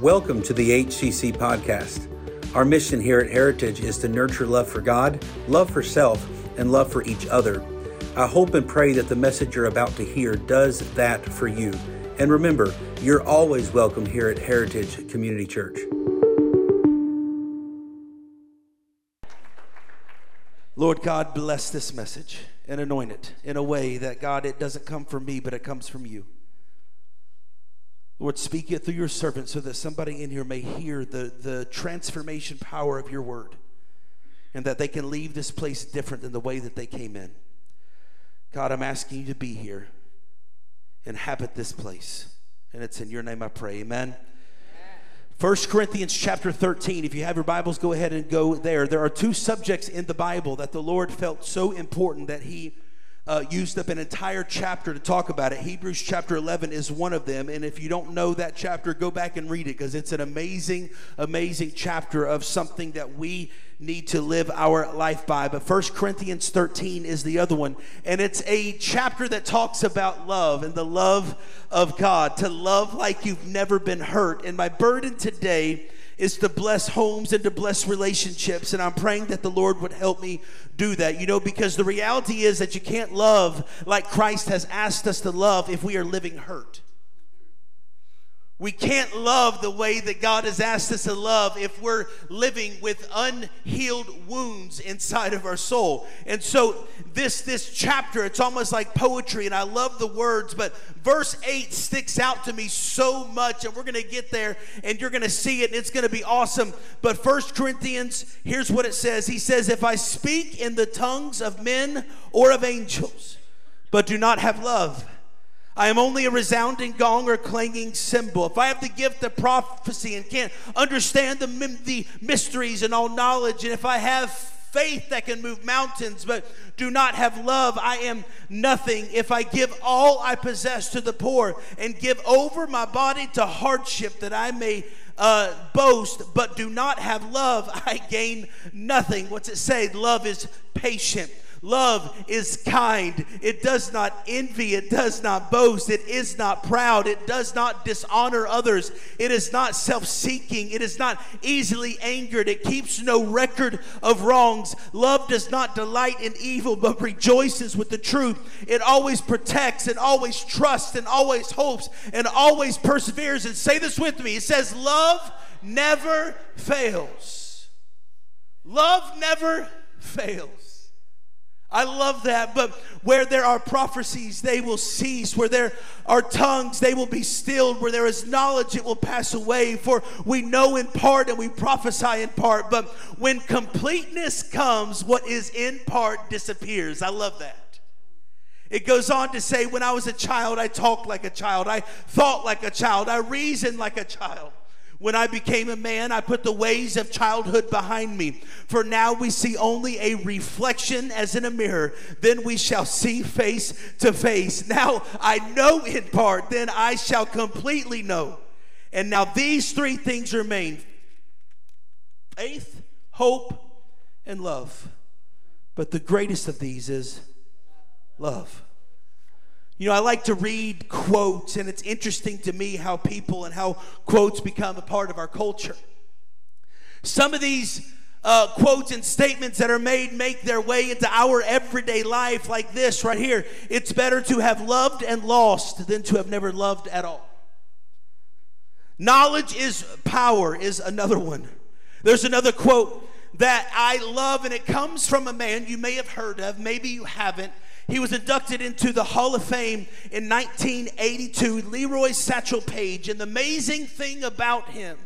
Welcome to the HCC podcast. Our mission here at Heritage is to nurture love for God, love for self, and love for each other. I hope and pray that the message you're about to hear does that for you. And remember, you're always welcome here at Heritage Community Church. Lord God, bless this message and anoint it in a way that, God, it doesn't come from me, but it comes from you. Lord, speak it through your servant so that somebody in here may hear the, the transformation power of your word and that they can leave this place different than the way that they came in. God, I'm asking you to be here, inhabit this place. And it's in your name I pray. Amen. 1 Corinthians chapter 13. If you have your Bibles, go ahead and go there. There are two subjects in the Bible that the Lord felt so important that He uh, used up an entire chapter to talk about it. Hebrews chapter 11 is one of them. And if you don't know that chapter, go back and read it because it's an amazing, amazing chapter of something that we need to live our life by. But First Corinthians 13 is the other one. And it's a chapter that talks about love and the love of God, to love like you've never been hurt. And my burden today is to bless homes and to bless relationships. And I'm praying that the Lord would help me do that, you know, because the reality is that you can't love like Christ has asked us to love if we are living hurt. We can't love the way that God has asked us to love if we're living with unhealed wounds inside of our soul. And so this this chapter, it's almost like poetry and I love the words, but verse 8 sticks out to me so much and we're going to get there and you're going to see it and it's going to be awesome. But First Corinthians, here's what it says. He says, "If I speak in the tongues of men or of angels, but do not have love, I am only a resounding gong or clanging cymbal. If I have the gift of prophecy and can't understand the, the mysteries and all knowledge, and if I have faith that can move mountains, but do not have love, I am nothing. If I give all I possess to the poor and give over my body to hardship that I may uh, boast, but do not have love, I gain nothing. What's it say? Love is patient. Love is kind. It does not envy. It does not boast. It is not proud. It does not dishonor others. It is not self seeking. It is not easily angered. It keeps no record of wrongs. Love does not delight in evil, but rejoices with the truth. It always protects and always trusts and always hopes and always perseveres. And say this with me it says, Love never fails. Love never fails. I love that. But where there are prophecies, they will cease. Where there are tongues, they will be stilled. Where there is knowledge, it will pass away. For we know in part and we prophesy in part. But when completeness comes, what is in part disappears. I love that. It goes on to say, when I was a child, I talked like a child. I thought like a child. I reasoned like a child. When I became a man, I put the ways of childhood behind me. For now we see only a reflection as in a mirror. Then we shall see face to face. Now I know in part, then I shall completely know. And now these three things remain faith, hope, and love. But the greatest of these is love. You know, I like to read quotes, and it's interesting to me how people and how quotes become a part of our culture. Some of these uh, quotes and statements that are made make their way into our everyday life, like this right here It's better to have loved and lost than to have never loved at all. Knowledge is power, is another one. There's another quote that I love, and it comes from a man you may have heard of, maybe you haven't. He was inducted into the Hall of Fame in 1982, Leroy Satchel Paige. And the amazing thing about him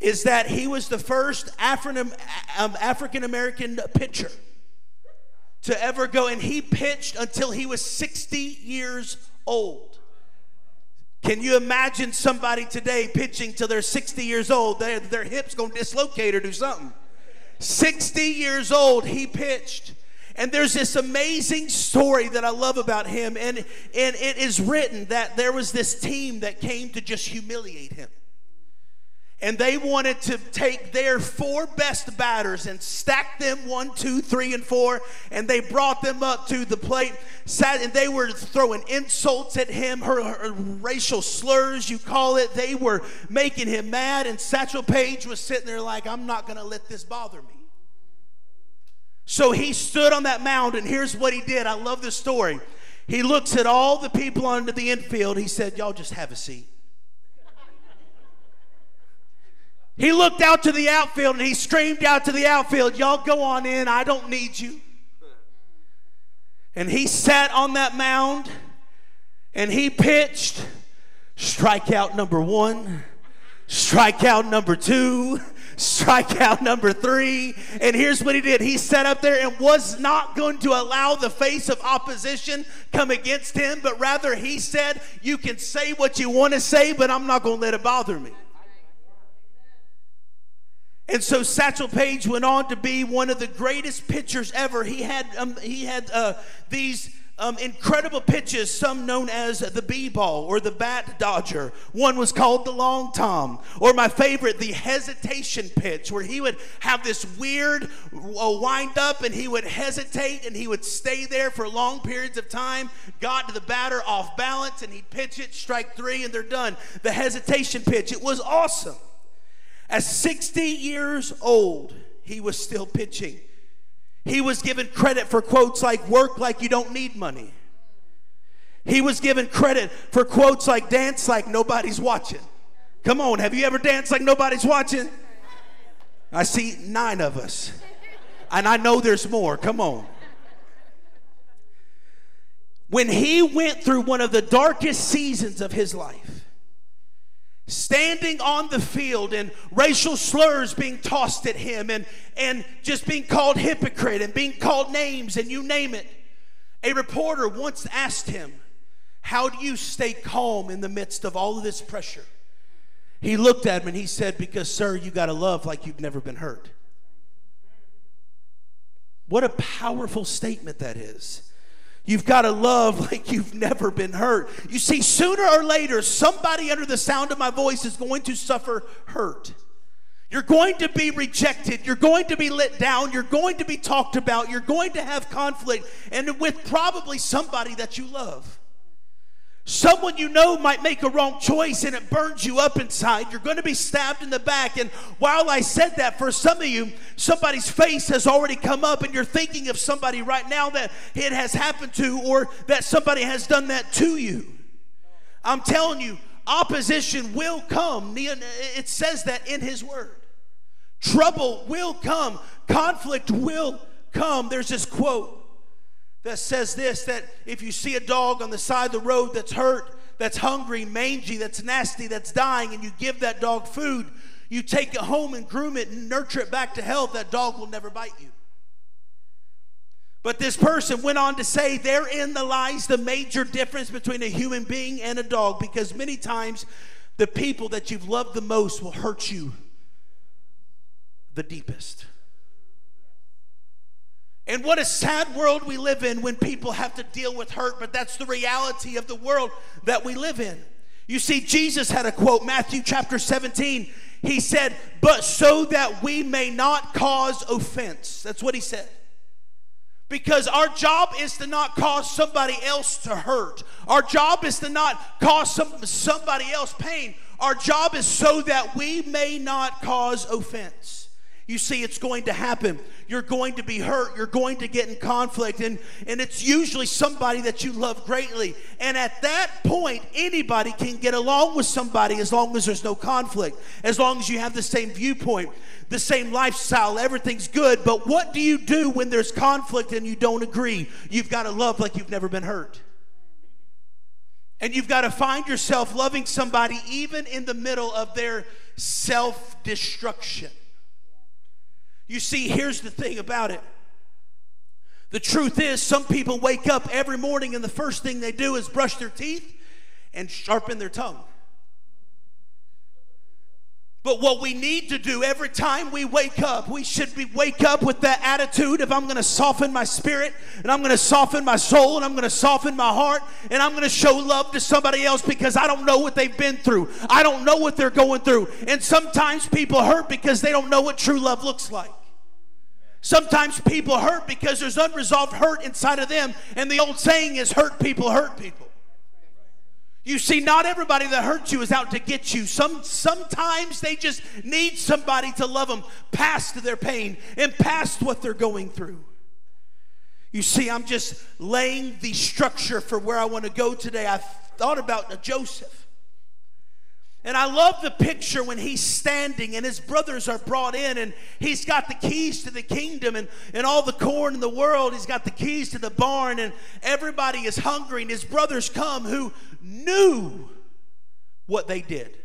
is that he was the first um, African American pitcher to ever go, and he pitched until he was 60 years old. Can you imagine somebody today pitching till they're 60 years old? Their, their hips gonna dislocate or do something. 60 years old, he pitched. And there's this amazing story that I love about him. And, and it is written that there was this team that came to just humiliate him. and they wanted to take their four best batters and stack them one, two, three, and four, and they brought them up to the plate. Sat, and they were throwing insults at him, her, her racial slurs, you call it. They were making him mad, and Satchel Paige was sitting there like, I'm not going to let this bother me. So he stood on that mound, and here's what he did. I love this story. He looks at all the people under the infield. He said, Y'all just have a seat. He looked out to the outfield and he screamed out to the outfield, Y'all go on in, I don't need you. And he sat on that mound and he pitched strikeout number one, strikeout number two, strikeout number three. And here's what he did he sat up there and was not going to allow the face of opposition come against him, but rather he said, You can say what you want to say, but I'm not going to let it bother me. And so Satchel Paige went on to be one of the greatest pitchers ever. He had um, he had uh, these um, incredible pitches, some known as the B ball or the bat dodger. One was called the long tom, or my favorite, the hesitation pitch, where he would have this weird uh, wind up and he would hesitate and he would stay there for long periods of time, got to the batter off balance, and he'd pitch it, strike three, and they're done. The hesitation pitch, it was awesome. At 60 years old, he was still pitching. He was given credit for quotes like, work like you don't need money. He was given credit for quotes like, dance like nobody's watching. Come on, have you ever danced like nobody's watching? I see nine of us. And I know there's more. Come on. When he went through one of the darkest seasons of his life, standing on the field and racial slurs being tossed at him and, and just being called hypocrite and being called names and you name it. A reporter once asked him, How do you stay calm in the midst of all of this pressure? He looked at him and he said, Because, sir, you got to love like you've never been hurt. What a powerful statement that is. You've got to love like you've never been hurt. You see, sooner or later, somebody under the sound of my voice is going to suffer hurt. You're going to be rejected. You're going to be let down. You're going to be talked about. You're going to have conflict, and with probably somebody that you love. Someone you know might make a wrong choice and it burns you up inside. You're going to be stabbed in the back. And while I said that, for some of you, somebody's face has already come up and you're thinking of somebody right now that it has happened to or that somebody has done that to you. I'm telling you, opposition will come. It says that in His Word. Trouble will come, conflict will come. There's this quote that says this that if you see a dog on the side of the road that's hurt, that's hungry, mangy, that's nasty, that's dying, and you give that dog food, you take it home and groom it and nurture it back to health, that dog will never bite you. But this person went on to say, therein the lies the major difference between a human being and a dog, because many times the people that you've loved the most will hurt you the deepest. And what a sad world we live in when people have to deal with hurt, but that's the reality of the world that we live in. You see, Jesus had a quote, Matthew chapter 17. He said, But so that we may not cause offense. That's what he said. Because our job is to not cause somebody else to hurt. Our job is to not cause some, somebody else pain. Our job is so that we may not cause offense. You see, it's going to happen. You're going to be hurt. You're going to get in conflict. And, and it's usually somebody that you love greatly. And at that point, anybody can get along with somebody as long as there's no conflict, as long as you have the same viewpoint, the same lifestyle, everything's good. But what do you do when there's conflict and you don't agree? You've got to love like you've never been hurt. And you've got to find yourself loving somebody even in the middle of their self destruction. You see, here's the thing about it. The truth is, some people wake up every morning and the first thing they do is brush their teeth and sharpen their tongue. But what we need to do every time we wake up, we should be wake up with that attitude of I'm going to soften my spirit and I'm going to soften my soul and I'm going to soften my heart and I'm going to show love to somebody else because I don't know what they've been through. I don't know what they're going through. And sometimes people hurt because they don't know what true love looks like. Sometimes people hurt because there's unresolved hurt inside of them and the old saying is hurt people hurt people. You see, not everybody that hurts you is out to get you. Some, sometimes they just need somebody to love them past their pain and past what they're going through. You see, I'm just laying the structure for where I want to go today. I thought about Joseph. And I love the picture when he's standing and his brothers are brought in and he's got the keys to the kingdom and, and all the corn in the world. He's got the keys to the barn and everybody is hungry. And his brothers come who knew what they did.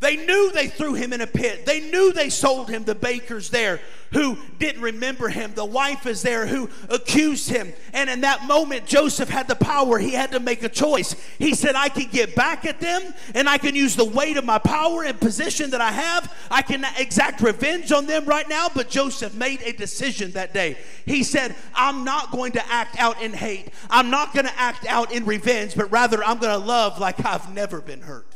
They knew they threw him in a pit. They knew they sold him. The baker's there who didn't remember him. The wife is there who accused him. And in that moment, Joseph had the power. He had to make a choice. He said, I can get back at them and I can use the weight of my power and position that I have. I can exact revenge on them right now. But Joseph made a decision that day. He said, I'm not going to act out in hate. I'm not going to act out in revenge, but rather I'm going to love like I've never been hurt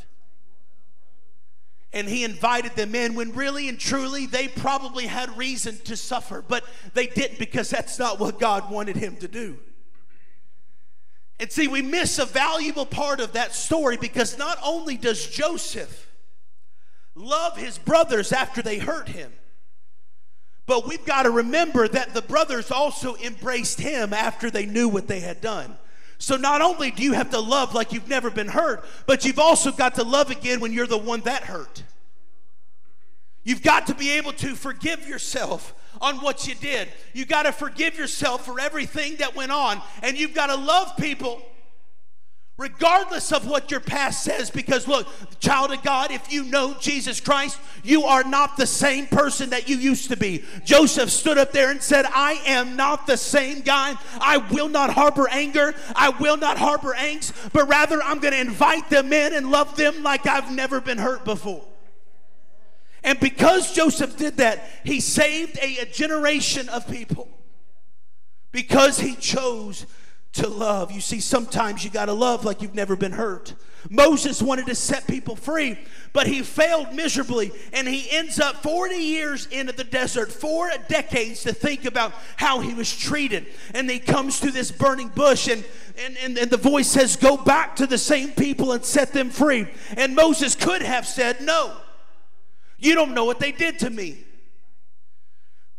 and he invited them in when really and truly they probably had reason to suffer, but they didn't because that's not what God wanted him to do. And see, we miss a valuable part of that story because not only does Joseph love his brothers after they hurt him, but we've got to remember that the brothers also embraced him after they knew what they had done. So not only do you have to love like you've never been hurt, but you've also got to love again when you're the one that hurt. You've got to be able to forgive yourself on what you did. You've got to forgive yourself for everything that went on, and you've got to love people regardless of what your past says. Because, look, child of God, if you know Jesus Christ, you are not the same person that you used to be. Joseph stood up there and said, I am not the same guy. I will not harbor anger. I will not harbor angst, but rather I'm going to invite them in and love them like I've never been hurt before. And because Joseph did that, he saved a, a generation of people because he chose to love. You see, sometimes you got to love like you've never been hurt. Moses wanted to set people free, but he failed miserably, and he ends up 40 years into the desert, four decades to think about how he was treated. And he comes to this burning bush, and, and, and, and the voice says, Go back to the same people and set them free. And Moses could have said, No, you don't know what they did to me.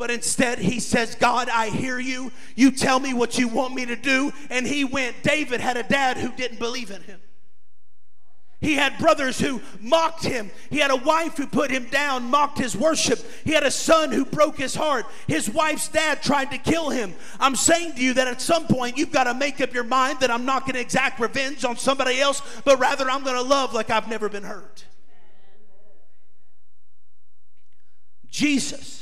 But instead, he says, God, I hear you. You tell me what you want me to do. And he went. David had a dad who didn't believe in him. He had brothers who mocked him. He had a wife who put him down, mocked his worship. He had a son who broke his heart. His wife's dad tried to kill him. I'm saying to you that at some point you've got to make up your mind that I'm not going to exact revenge on somebody else, but rather I'm going to love like I've never been hurt. Jesus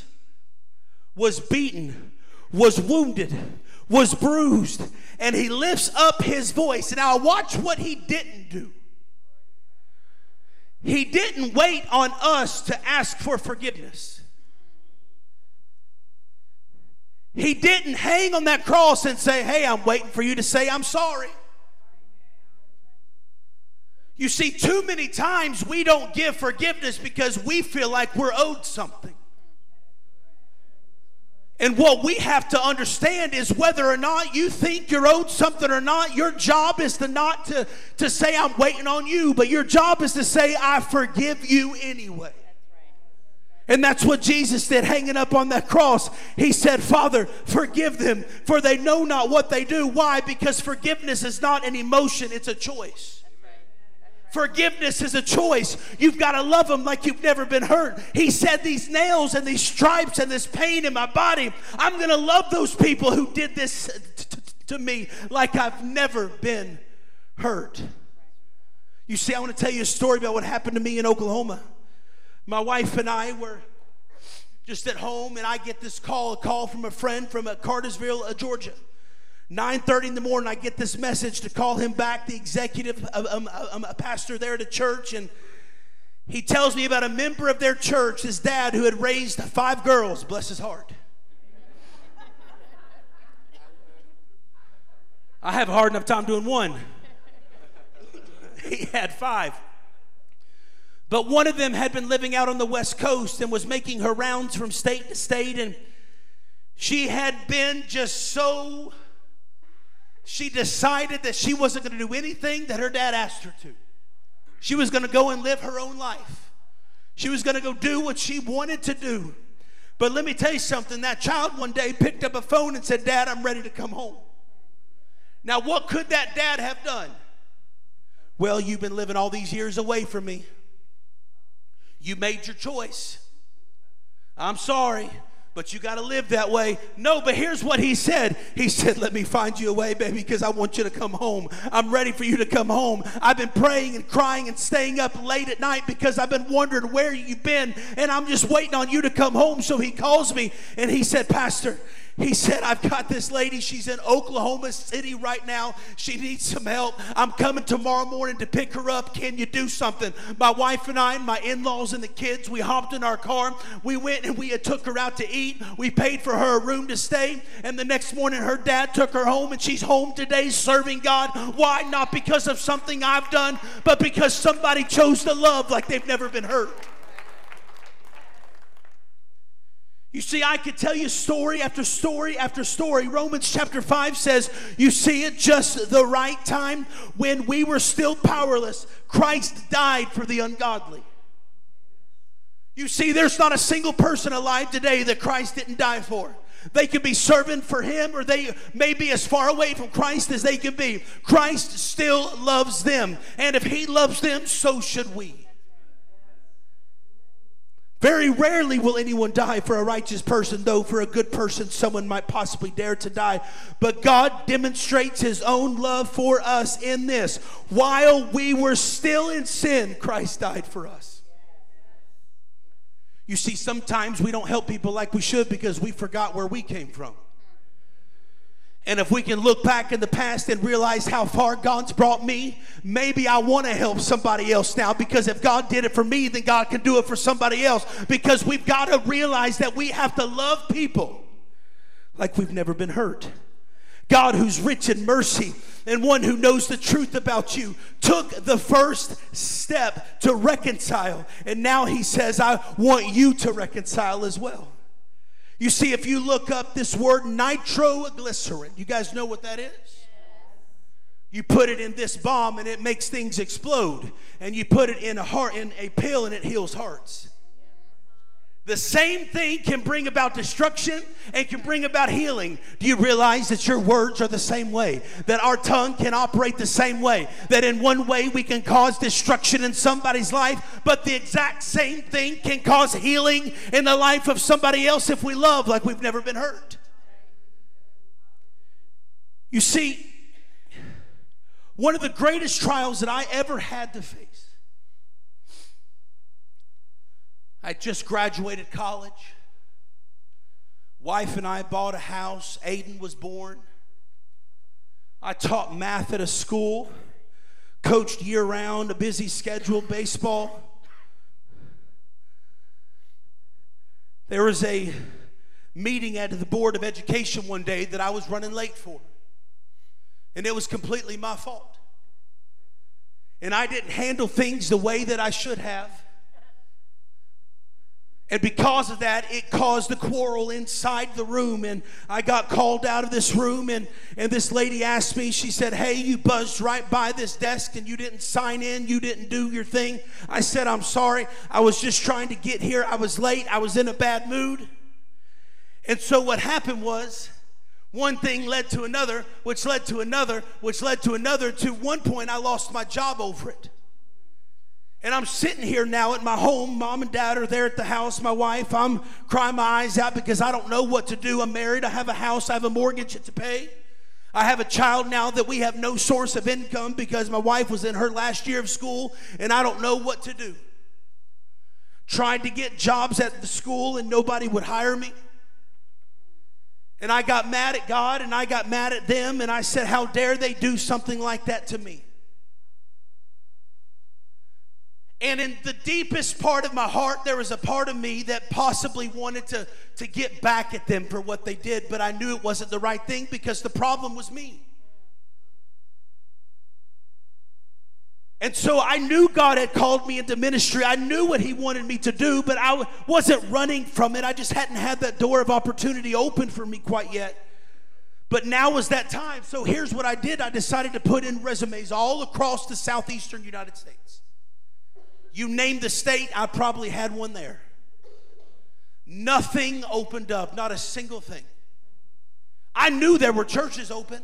was beaten, was wounded, was bruised, and he lifts up his voice. Now, watch what he didn't do. He didn't wait on us to ask for forgiveness. He didn't hang on that cross and say, Hey, I'm waiting for you to say I'm sorry. You see, too many times we don't give forgiveness because we feel like we're owed something. And what we have to understand is whether or not you think you're owed something or not, your job is to not to, to say, I'm waiting on you, but your job is to say, I forgive you anyway. And that's what Jesus did hanging up on that cross. He said, Father, forgive them, for they know not what they do. Why? Because forgiveness is not an emotion, it's a choice. Forgiveness is a choice. You've got to love him like you've never been hurt. He said, These nails and these stripes and this pain in my body, I'm going to love those people who did this to me like I've never been hurt. You see, I want to tell you a story about what happened to me in Oklahoma. My wife and I were just at home, and I get this call, a call from a friend from uh, Cartersville, uh, Georgia. 9.30 in the morning i get this message to call him back the executive um, um, um, a pastor there at a church and he tells me about a member of their church, his dad, who had raised five girls, bless his heart. I have a hard enough time doing one. he had five. But one of them had been living out on the West Coast and was making her rounds from state to state. And she had been just so, she decided that she wasn't going to do anything that her dad asked her to. She was going to go and live her own life. She was going to go do what she wanted to do. But let me tell you something that child one day picked up a phone and said, Dad, I'm ready to come home. Now, what could that dad have done? Well, you've been living all these years away from me. You made your choice. I'm sorry but you got to live that way. No, but here's what he said. He said, Let me find you a way, baby, because I want you to come home. I'm ready for you to come home. I've been praying and crying and staying up late at night because I've been wondering where you've been, and I'm just waiting on you to come home. So he calls me and he said, Pastor, he said, I've got this lady. She's in Oklahoma City right now. She needs some help. I'm coming tomorrow morning to pick her up. Can you do something? My wife and I, and my in laws and the kids, we hopped in our car. We went and we took her out to eat. We paid for her a room to stay. And the next morning, her dad took her home, and she's home today serving God. Why? Not because of something I've done, but because somebody chose to love like they've never been hurt. You see, I could tell you story after story after story. Romans chapter 5 says, You see it just the right time when we were still powerless, Christ died for the ungodly. You see, there's not a single person alive today that Christ didn't die for. They could be serving for Him or they may be as far away from Christ as they can be. Christ still loves them. And if He loves them, so should we. Very rarely will anyone die for a righteous person, though for a good person, someone might possibly dare to die. But God demonstrates his own love for us in this. While we were still in sin, Christ died for us. You see, sometimes we don't help people like we should because we forgot where we came from. And if we can look back in the past and realize how far God's brought me, maybe I want to help somebody else now because if God did it for me, then God can do it for somebody else. Because we've got to realize that we have to love people like we've never been hurt. God, who's rich in mercy and one who knows the truth about you, took the first step to reconcile. And now he says, I want you to reconcile as well. You see, if you look up this word nitroglycerin, you guys know what that is? You put it in this bomb and it makes things explode. And you put it in a heart in a pill and it heals hearts. The same thing can bring about destruction and can bring about healing. Do you realize that your words are the same way? That our tongue can operate the same way? That in one way we can cause destruction in somebody's life, but the exact same thing can cause healing in the life of somebody else if we love like we've never been hurt. You see, one of the greatest trials that I ever had to face I just graduated college. Wife and I bought a house. Aiden was born. I taught math at a school, coached year round, a busy schedule, baseball. There was a meeting at the Board of Education one day that I was running late for. And it was completely my fault. And I didn't handle things the way that I should have. And because of that, it caused a quarrel inside the room. And I got called out of this room. And, and this lady asked me, she said, Hey, you buzzed right by this desk and you didn't sign in. You didn't do your thing. I said, I'm sorry. I was just trying to get here. I was late. I was in a bad mood. And so what happened was, one thing led to another, which led to another, which led to another. To one point, I lost my job over it. And I'm sitting here now at my home. Mom and dad are there at the house, my wife. I'm crying my eyes out because I don't know what to do. I'm married, I have a house, I have a mortgage to pay. I have a child now that we have no source of income because my wife was in her last year of school and I don't know what to do. Tried to get jobs at the school and nobody would hire me. And I got mad at God and I got mad at them and I said, How dare they do something like that to me? And in the deepest part of my heart, there was a part of me that possibly wanted to, to get back at them for what they did, but I knew it wasn't the right thing because the problem was me. And so I knew God had called me into ministry. I knew what He wanted me to do, but I wasn't running from it. I just hadn't had that door of opportunity open for me quite yet. But now was that time. So here's what I did I decided to put in resumes all across the southeastern United States. You name the state, I probably had one there. Nothing opened up, not a single thing. I knew there were churches open.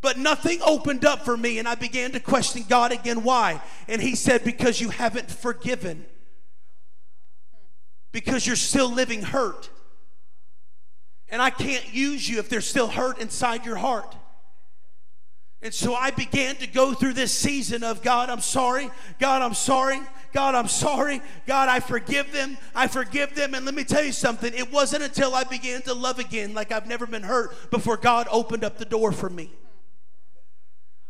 But nothing opened up for me, and I began to question God again why. And He said, Because you haven't forgiven, because you're still living hurt. And I can't use you if there's still hurt inside your heart. And so I began to go through this season of God, I'm sorry. God, I'm sorry. God, I'm sorry. God, I forgive them. I forgive them. And let me tell you something. It wasn't until I began to love again, like I've never been hurt, before God opened up the door for me.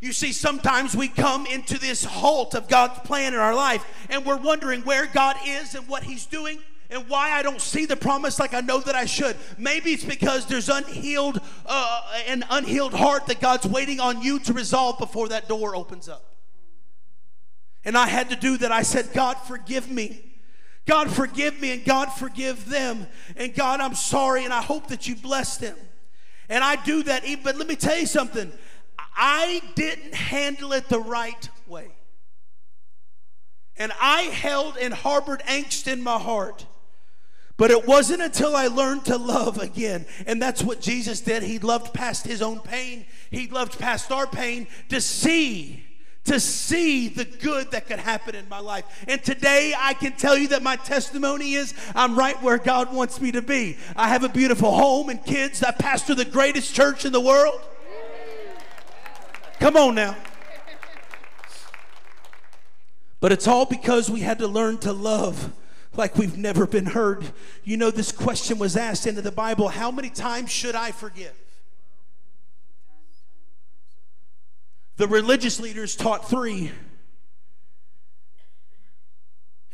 You see, sometimes we come into this halt of God's plan in our life and we're wondering where God is and what He's doing and why I don't see the promise like I know that I should. Maybe it's because there's unhealed, uh, an unhealed heart that God's waiting on you to resolve before that door opens up. And I had to do that. I said, God, forgive me. God, forgive me, and God, forgive them. And God, I'm sorry, and I hope that you bless them. And I do that, even, but let me tell you something. I didn't handle it the right way. And I held and harbored angst in my heart. But it wasn't until I learned to love again. And that's what Jesus did. He loved past his own pain, he loved past our pain to see. To see the good that could happen in my life. And today I can tell you that my testimony is I'm right where God wants me to be. I have a beautiful home and kids. I pastor the greatest church in the world. Come on now. But it's all because we had to learn to love like we've never been heard. You know, this question was asked into the Bible how many times should I forgive? The religious leaders taught three.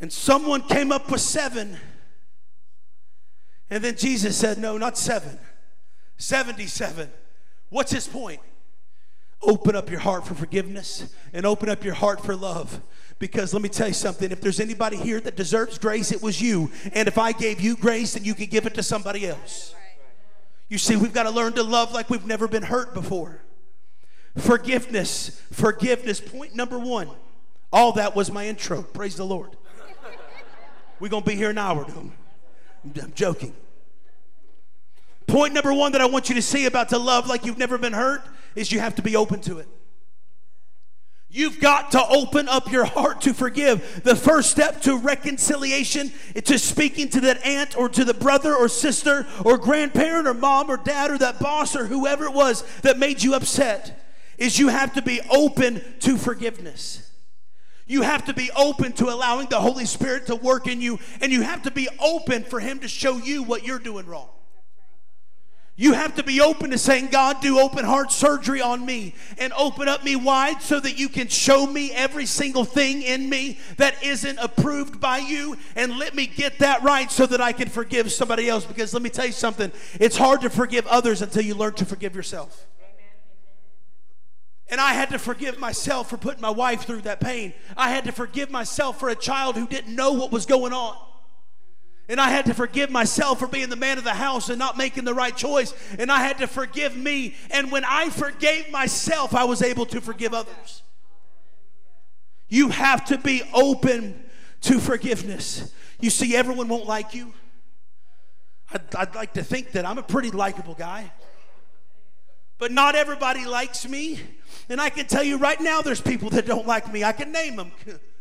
And someone came up with seven. And then Jesus said, No, not seven, 77. What's his point? Open up your heart for forgiveness and open up your heart for love. Because let me tell you something if there's anybody here that deserves grace, it was you. And if I gave you grace, then you can give it to somebody else. You see, we've got to learn to love like we've never been hurt before. Forgiveness, forgiveness. Point number one. All that was my intro. Praise the Lord. We're going to be here an hour, dude. I'm joking. Point number one that I want you to see about to love like you've never been hurt is you have to be open to it. You've got to open up your heart to forgive. The first step to reconciliation, to speaking to that aunt or to the brother or sister or grandparent or mom or dad or that boss or whoever it was that made you upset, is you have to be open to forgiveness. You have to be open to allowing the Holy Spirit to work in you, and you have to be open for Him to show you what you're doing wrong. You have to be open to saying, God, do open heart surgery on me and open up me wide so that you can show me every single thing in me that isn't approved by you and let me get that right so that I can forgive somebody else. Because let me tell you something, it's hard to forgive others until you learn to forgive yourself. And I had to forgive myself for putting my wife through that pain. I had to forgive myself for a child who didn't know what was going on. And I had to forgive myself for being the man of the house and not making the right choice. And I had to forgive me. And when I forgave myself, I was able to forgive others. You have to be open to forgiveness. You see, everyone won't like you. I'd, I'd like to think that I'm a pretty likable guy. But not everybody likes me. And I can tell you right now, there's people that don't like me. I can name them.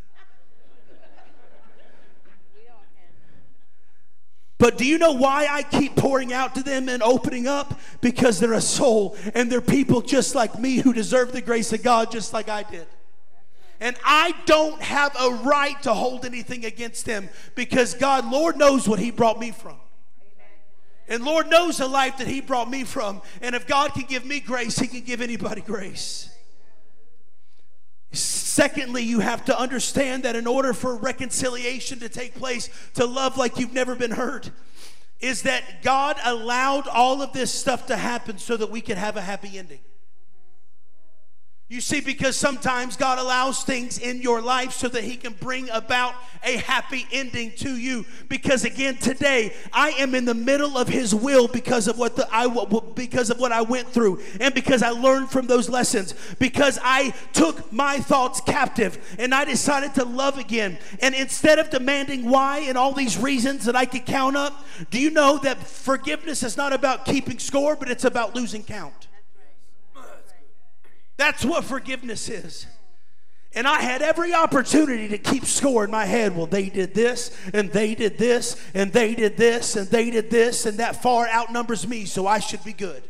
But do you know why I keep pouring out to them and opening up? Because they're a soul and they're people just like me who deserve the grace of God just like I did. And I don't have a right to hold anything against them because God, Lord, knows what He brought me from. And Lord knows the life that He brought me from. And if God can give me grace, He can give anybody grace. Secondly, you have to understand that in order for reconciliation to take place, to love like you've never been hurt, is that God allowed all of this stuff to happen so that we could have a happy ending. You see, because sometimes God allows things in your life so that He can bring about a happy ending to you. Because again, today I am in the middle of His will because of what the, I because of what I went through, and because I learned from those lessons. Because I took my thoughts captive and I decided to love again. And instead of demanding why and all these reasons that I could count up, do you know that forgiveness is not about keeping score, but it's about losing count? That's what forgiveness is. And I had every opportunity to keep score in my head. Well, they did this, and they did this, and they did this, and they did this, and that far outnumbers me, so I should be good.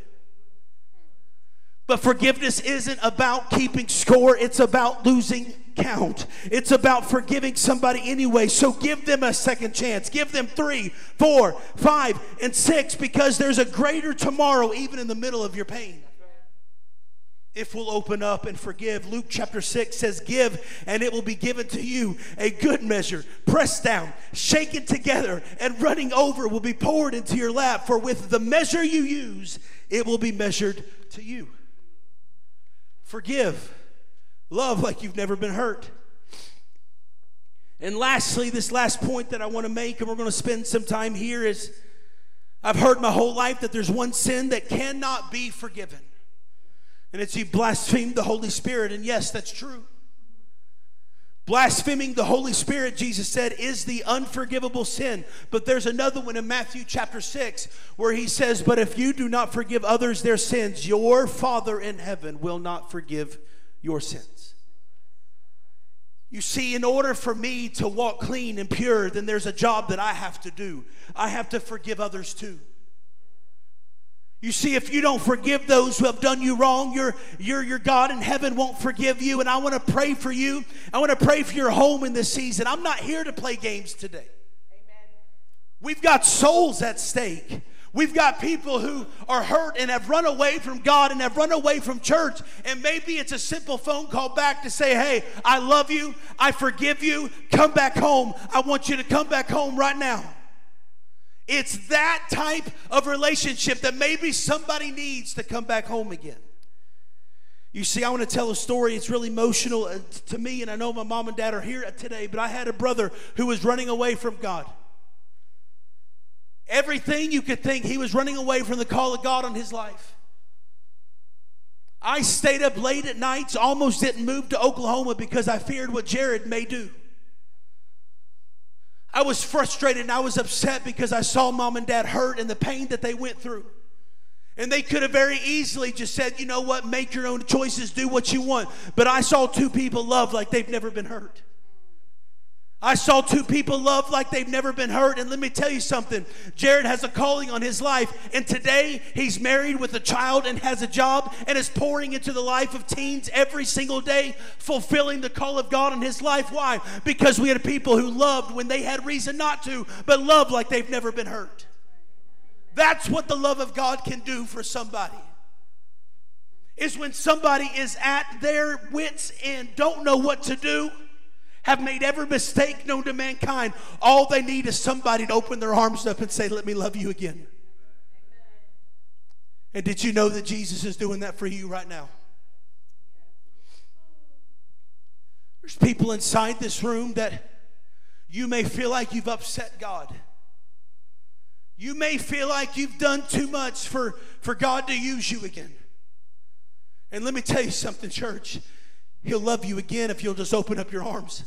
But forgiveness isn't about keeping score, it's about losing count. It's about forgiving somebody anyway. So give them a second chance. Give them three, four, five, and six because there's a greater tomorrow, even in the middle of your pain if we'll open up and forgive. Luke chapter 6 says, Give, and it will be given to you. A good measure, pressed down, shaken together, and running over will be poured into your lap. For with the measure you use, it will be measured to you. Forgive. Love like you've never been hurt. And lastly, this last point that I want to make, and we're going to spend some time here, is I've heard my whole life that there's one sin that cannot be forgiven and it's he blasphemed the Holy Spirit. And yes, that's true. Blaspheming the Holy Spirit, Jesus said, is the unforgivable sin. But there's another one in Matthew chapter 6 where he says, But if you do not forgive others their sins, your Father in heaven will not forgive your sins. You see, in order for me to walk clean and pure, then there's a job that I have to do. I have to forgive others too. You see, if you don't forgive those who have done you wrong, your, your, your God in heaven won't forgive you. And I want to pray for you. I want to pray for your home in this season. I'm not here to play games today. Amen. We've got souls at stake. We've got people who are hurt and have run away from God and have run away from church. And maybe it's a simple phone call back to say, Hey, I love you. I forgive you. Come back home. I want you to come back home right now. It's that type of relationship that maybe somebody needs to come back home again. You see, I want to tell a story. It's really emotional uh, to me, and I know my mom and dad are here today, but I had a brother who was running away from God. Everything you could think, he was running away from the call of God on his life. I stayed up late at nights, almost didn't move to Oklahoma because I feared what Jared may do. I was frustrated and I was upset because I saw mom and dad hurt and the pain that they went through. And they could have very easily just said, you know what, make your own choices, do what you want. But I saw two people love like they've never been hurt. I saw two people love like they've never been hurt. And let me tell you something Jared has a calling on his life. And today he's married with a child and has a job and is pouring into the life of teens every single day, fulfilling the call of God in his life. Why? Because we had people who loved when they had reason not to, but loved like they've never been hurt. That's what the love of God can do for somebody. Is when somebody is at their wits' end, don't know what to do have made every mistake known to mankind. All they need is somebody to open their arms up and say, Let me love you again. And did you know that Jesus is doing that for you right now? There's people inside this room that you may feel like you've upset God. You may feel like you've done too much for, for God to use you again. And let me tell you something, church. He'll love you again if you'll just open up your arms.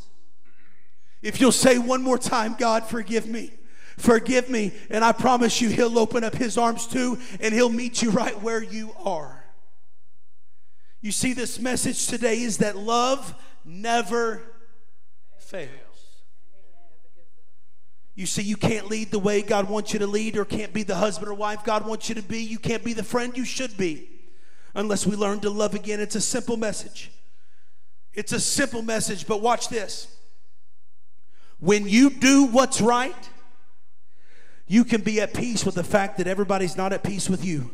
If you'll say one more time, God, forgive me. Forgive me. And I promise you, He'll open up His arms too and He'll meet you right where you are. You see, this message today is that love never fails. You see, you can't lead the way God wants you to lead, or can't be the husband or wife God wants you to be. You can't be the friend you should be unless we learn to love again. It's a simple message. It's a simple message, but watch this. When you do what's right, you can be at peace with the fact that everybody's not at peace with you.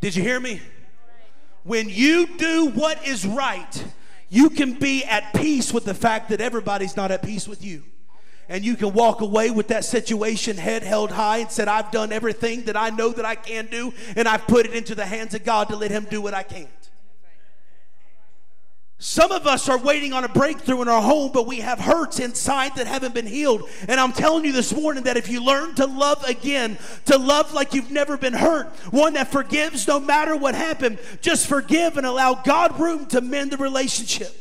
Did you hear me? When you do what is right, you can be at peace with the fact that everybody's not at peace with you. And you can walk away with that situation head held high and said, I've done everything that I know that I can do, and I've put it into the hands of God to let Him do what I can't. Some of us are waiting on a breakthrough in our home, but we have hurts inside that haven't been healed. And I'm telling you this morning that if you learn to love again, to love like you've never been hurt, one that forgives no matter what happened, just forgive and allow God room to mend the relationship.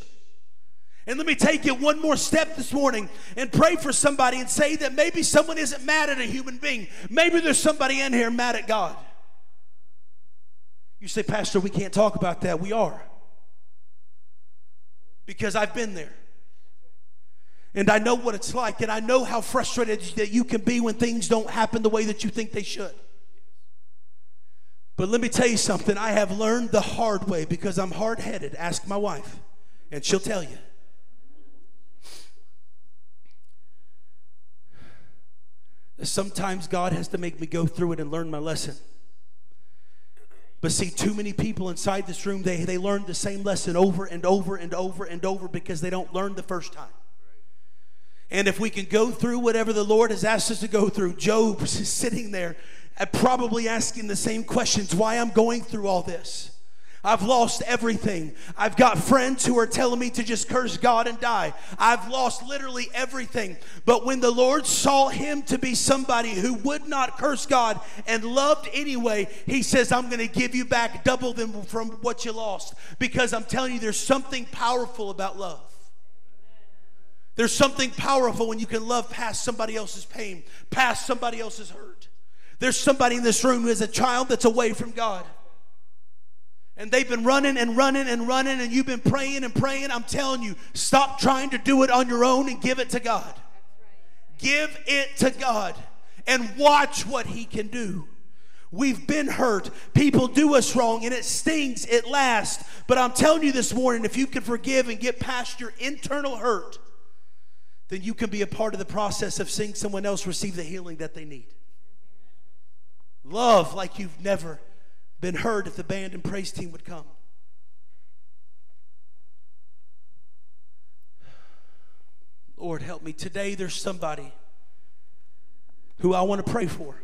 And let me take it one more step this morning and pray for somebody and say that maybe someone isn't mad at a human being. Maybe there's somebody in here mad at God. You say, Pastor, we can't talk about that. We are because I've been there. And I know what it's like, and I know how frustrated that you can be when things don't happen the way that you think they should. But let me tell you something. I have learned the hard way because I'm hard headed. Ask my wife, and she'll tell you. Sometimes God has to make me go through it and learn my lesson. But see, too many people inside this room, they, they learn the same lesson over and over and over and over because they don't learn the first time. And if we can go through whatever the Lord has asked us to go through, Job is sitting there uh, probably asking the same questions why I'm going through all this. I've lost everything. I've got friends who are telling me to just curse God and die. I've lost literally everything. But when the Lord saw him to be somebody who would not curse God and loved anyway, he says, I'm going to give you back double them from what you lost. Because I'm telling you, there's something powerful about love. There's something powerful when you can love past somebody else's pain, past somebody else's hurt. There's somebody in this room who is a child that's away from God and they've been running and running and running, and you've been praying and praying, I'm telling you, stop trying to do it on your own and give it to God. Give it to God and watch what He can do. We've been hurt. People do us wrong and it stings, it lasts. But I'm telling you this morning if you can forgive and get past your internal hurt, then you can be a part of the process of seeing someone else receive the healing that they need. Love like you've never been heard if the band and praise team would come. Lord, help me. Today, there's somebody who I want to pray for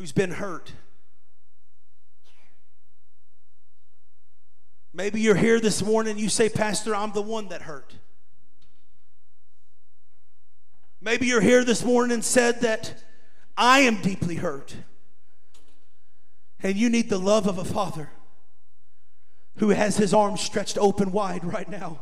who's been hurt. Maybe you're here this morning you say, Pastor, I'm the one that hurt. Maybe you're here this morning and said that I am deeply hurt. And you need the love of a father who has his arms stretched open wide right now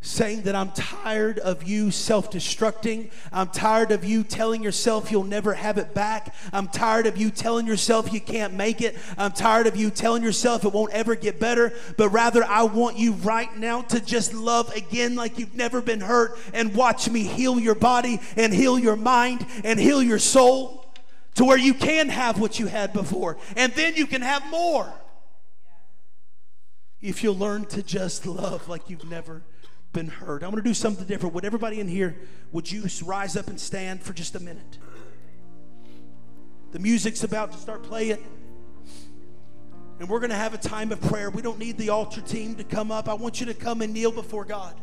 saying that I'm tired of you self destructing. I'm tired of you telling yourself you'll never have it back. I'm tired of you telling yourself you can't make it. I'm tired of you telling yourself it won't ever get better. But rather, I want you right now to just love again like you've never been hurt and watch me heal your body and heal your mind and heal your soul to where you can have what you had before. And then you can have more. If you'll learn to just love like you've never been heard. I'm going to do something different. Would everybody in here, would you rise up and stand for just a minute? The music's about to start playing. And we're going to have a time of prayer. We don't need the altar team to come up. I want you to come and kneel before God.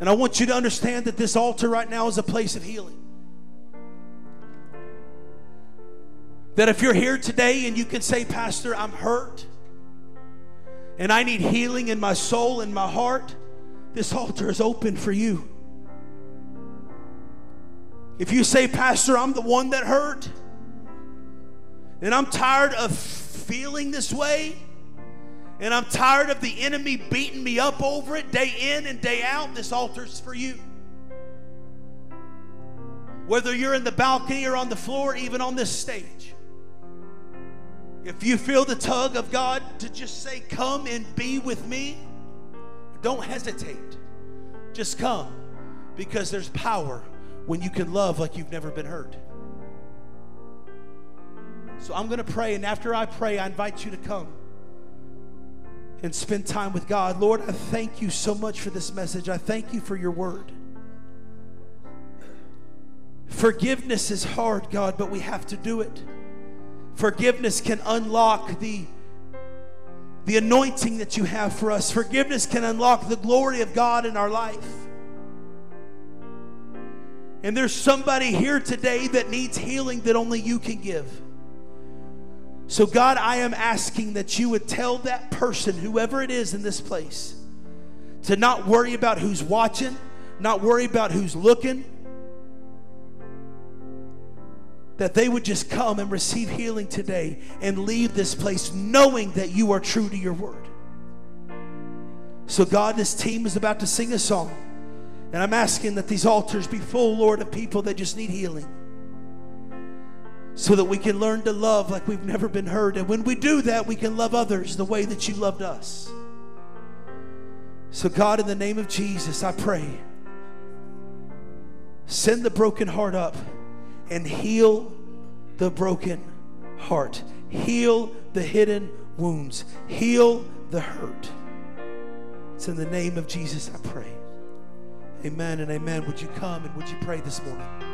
And I want you to understand that this altar right now is a place of healing. That if you're here today and you can say, Pastor, I'm hurt and I need healing in my soul and my heart, this altar is open for you. If you say, Pastor, I'm the one that hurt, and I'm tired of feeling this way, and I'm tired of the enemy beating me up over it day in and day out, this altar's for you. Whether you're in the balcony or on the floor, even on this stage. If you feel the tug of God to just say, Come and be with me, don't hesitate. Just come because there's power when you can love like you've never been hurt. So I'm going to pray, and after I pray, I invite you to come and spend time with God. Lord, I thank you so much for this message. I thank you for your word. Forgiveness is hard, God, but we have to do it. Forgiveness can unlock the, the anointing that you have for us. Forgiveness can unlock the glory of God in our life. And there's somebody here today that needs healing that only you can give. So, God, I am asking that you would tell that person, whoever it is in this place, to not worry about who's watching, not worry about who's looking, that they would just come and receive healing today and leave this place knowing that you are true to your word. So, God, this team is about to sing a song. And I'm asking that these altars be full, Lord, of people that just need healing so that we can learn to love like we've never been heard. And when we do that, we can love others the way that you loved us. So, God, in the name of Jesus, I pray, send the broken heart up and heal the broken heart, heal the hidden wounds, heal the hurt. It's in the name of Jesus I pray. Amen and amen. Would you come and would you pray this morning?